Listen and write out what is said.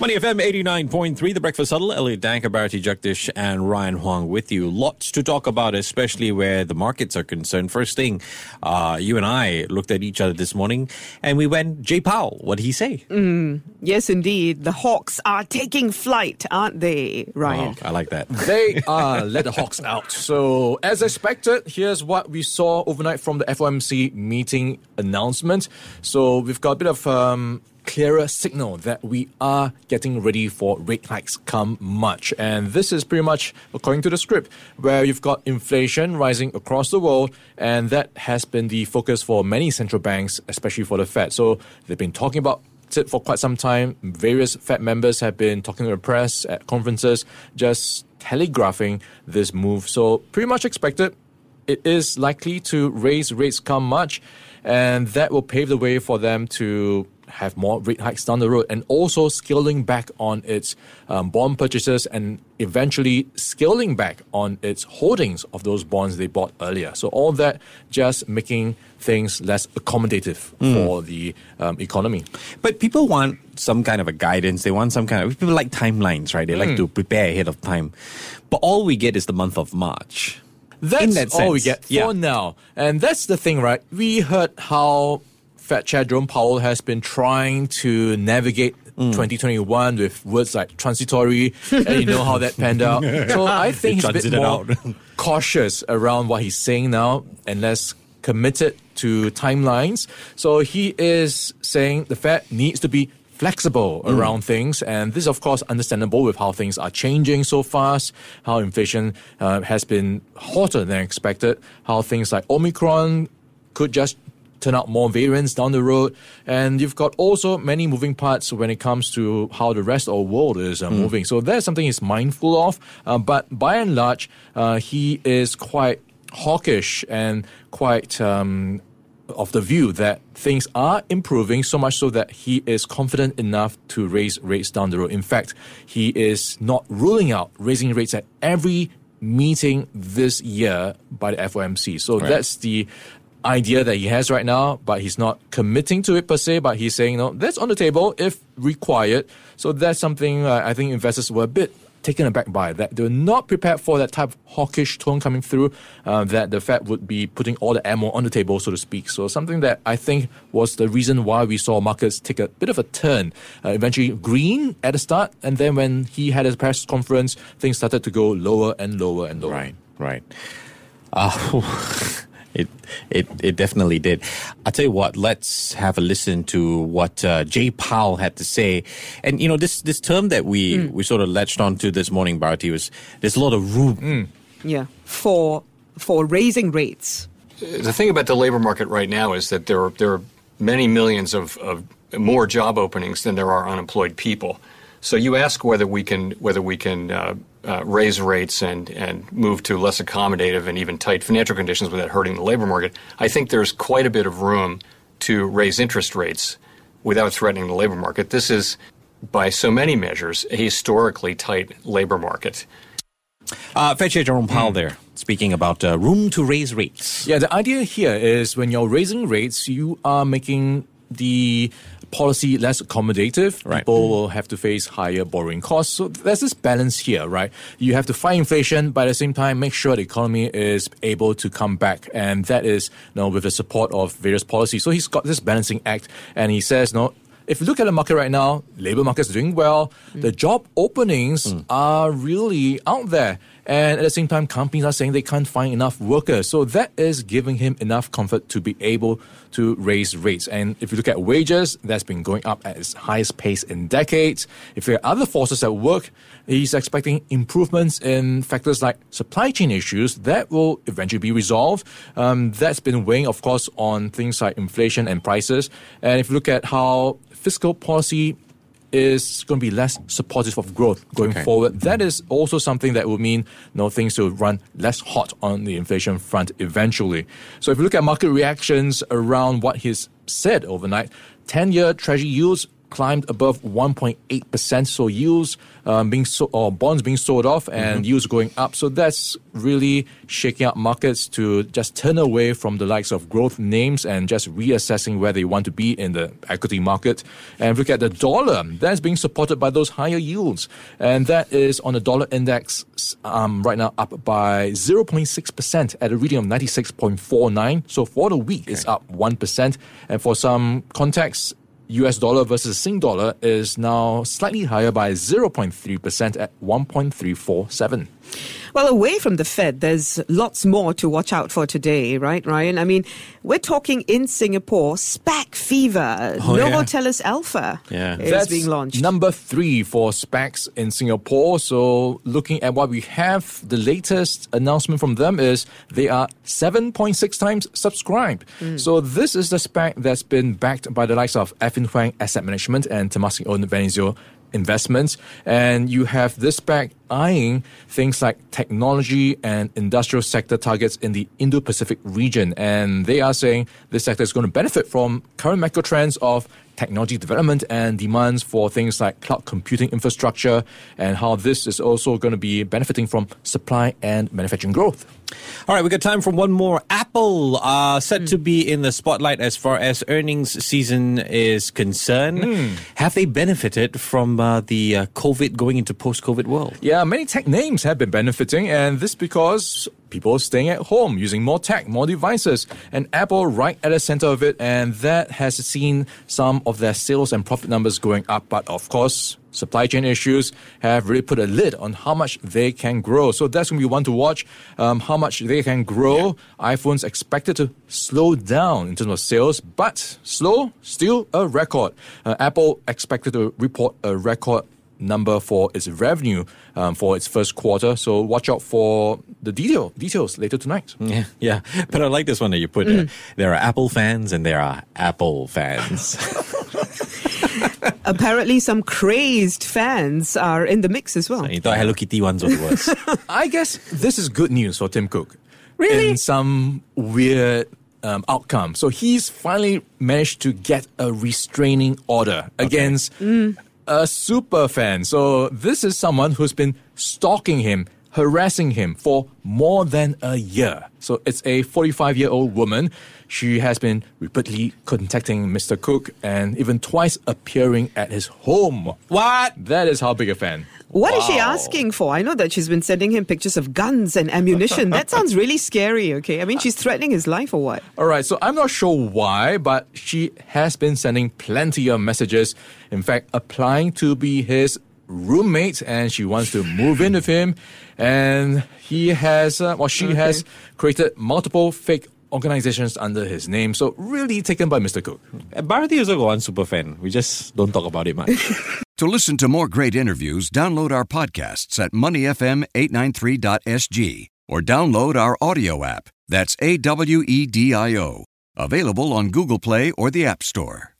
Money FM 89.3, The Breakfast Huddle. Elliot Danker, Bharati Jagdish, and Ryan Huang with you. Lots to talk about, especially where the markets are concerned. First thing, uh, you and I looked at each other this morning and we went, Jay Powell, what did he say? Mm, yes, indeed. The Hawks are taking flight, aren't they, Ryan? Oh, I like that. They are let the Hawks out. So, as expected, here's what we saw overnight from the FOMC meeting announcement. So, we've got a bit of um, clearer signal that we are getting ready for rate hikes come March. And this is pretty much according to the script, where you've got inflation rising across the world, and that has been the focus for many central banks, especially for the Fed. So they've been talking about it for quite some time. Various Fed members have been talking to the press at conferences, just telegraphing this move. So pretty much expected. It is likely to raise rates come March, and that will pave the way for them to have more rate hikes down the road and also scaling back on its um, bond purchases and eventually scaling back on its holdings of those bonds they bought earlier. So all that just making things less accommodative mm. for the um, economy. But people want some kind of a guidance. They want some kind of people like timelines, right? They mm. like to prepare ahead of time. But all we get is the month of March. That's that all we get for yeah. now. And that's the thing, right? We heard how Fed Chair Jerome Powell has been trying to navigate mm. 2021 with words like transitory, and you know how that panned out. So I think he's a bit more cautious around what he's saying now and less committed to timelines. So he is saying the Fed needs to be flexible mm. around things. And this is, of course, understandable with how things are changing so fast, how inflation uh, has been hotter than expected, how things like Omicron could just turn out more variants down the road. And you've got also many moving parts when it comes to how the rest of the world is uh, mm. moving. So that's something he's mindful of. Uh, but by and large, uh, he is quite hawkish and quite um, of the view that things are improving so much so that he is confident enough to raise rates down the road. In fact, he is not ruling out raising rates at every meeting this year by the FOMC. So right. that's the idea that he has right now, but he's not committing to it per se, but he's saying, no, that's on the table if required. So that's something uh, I think investors were a bit taken aback by that they were not prepared for that type of hawkish tone coming through uh, that the Fed would be putting all the ammo on the table, so to speak. So something that I think was the reason why we saw markets take a bit of a turn. Uh, eventually green at the start, and then when he had his press conference, things started to go lower and lower and lower. Right, right. Uh, It, it, it definitely did. I'll tell you what, let's have a listen to what uh, Jay Powell had to say. And, you know, this, this term that we, mm. we sort of latched onto this morning, Bharati, was there's a lot of room. Mm. Yeah, for, for raising rates. The thing about the labor market right now is that there are, there are many millions of, of more job openings than there are unemployed people. So you ask whether we can whether we can uh, uh, raise rates and and move to less accommodative and even tight financial conditions without hurting the labor market. I think there's quite a bit of room to raise interest rates without threatening the labor market. This is, by so many measures, a historically tight labor market. Uh, Fed Chair Jerome Powell there speaking about uh, room to raise rates. Yeah, the idea here is when you're raising rates, you are making the policy less accommodative, right. people will have to face higher borrowing costs. So there's this balance here, right? You have to fight inflation, but at the same time, make sure the economy is able to come back. And that is, you know, with the support of various policies. So he's got this balancing act and he says, no, if you look at the market right now, labor market is doing well. Mm. The job openings mm. are really out there. And at the same time, companies are saying they can't find enough workers. So that is giving him enough comfort to be able to raise rates. And if you look at wages, that's been going up at its highest pace in decades. If there are other forces at work, he's expecting improvements in factors like supply chain issues that will eventually be resolved. Um, that's been weighing, of course, on things like inflation and prices. And if you look at how fiscal policy is going to be less supportive of growth going okay. forward. That is also something that will mean you know, things to run less hot on the inflation front eventually. So if you look at market reactions around what he's said overnight, 10 year treasury yields climbed above 1.8%. So yields um, being so, or bonds being sold off and yields going up. So that's really shaking up markets to just turn away from the likes of growth names and just reassessing where they want to be in the equity market. And look at the dollar, that's being supported by those higher yields. And that is on the dollar index um, right now up by 0.6% at a reading of 96.49. So for the week, it's up 1%. And for some context, US dollar versus Sing dollar is now slightly higher by 0.3% at 1.347. Well, away from the Fed, there's lots more to watch out for today, right, Ryan? I mean, we're talking in Singapore, SPAC fever. Oh, yeah. Novo Tellus Alpha Yeah. is That's being launched. Number three for SPACs in Singapore. So, looking at what we have, the latest announcement from them is they are 7.6 times subscribed. Hmm. So, this is the SPAC that's been backed by the likes of Effin Huang Asset Management and Temasek owned Venezio Investments. And you have this SPAC eyeing things like technology and industrial sector targets in the Indo Pacific region. And they are saying this sector is going to benefit from current macro trends of technology development and demands for things like cloud computing infrastructure and how this is also going to be benefiting from supply and manufacturing growth. All right, we got time for one more. Apple uh, set to be in the spotlight as far as earnings season is concerned. Have they benefited from uh, the uh, COVID going into post-COVID world? Yeah, many tech names have been benefiting, and this because people are staying at home using more tech, more devices, and Apple right at the center of it, and that has seen some of their sales and profit numbers going up. But of course, supply chain issues have really put a lid on how much they can grow. So that's to be one to watch. Um, how much they can grow. iPhone's expected to slow down in terms of sales, but slow, still a record. Uh, Apple expected to report a record number for its revenue um, for its first quarter. So watch out for the detail details later tonight. Yeah, yeah. But I like this one that you put. there. there are Apple fans and there are Apple fans. Apparently, some crazed fans are in the mix as well. you thought Hello Kitty ones were the worst. I guess this is good news for Tim Cook. Really? In some weird um, outcome. So he's finally managed to get a restraining order against a super fan. So this is someone who's been stalking him, harassing him for more than a year. So it's a 45 year old woman. She has been repeatedly contacting Mr. Cook and even twice appearing at his home. what? That is how big a fan. What is she asking for? I know that she's been sending him pictures of guns and ammunition. that sounds really scary, okay? I mean, she's threatening his life or what? All right, so I'm not sure why, but she has been sending plenty of messages. In fact, applying to be his roommate, and she wants to move in with him. And he has, uh, well, she has created multiple fake organizations under his name. So really taken by Mr. Cook. Uh, Bharati also got one super fan. We just don't talk about it much. To listen to more great interviews, download our podcasts at moneyfm893.sg or download our audio app. That's A W E D I O. Available on Google Play or the App Store.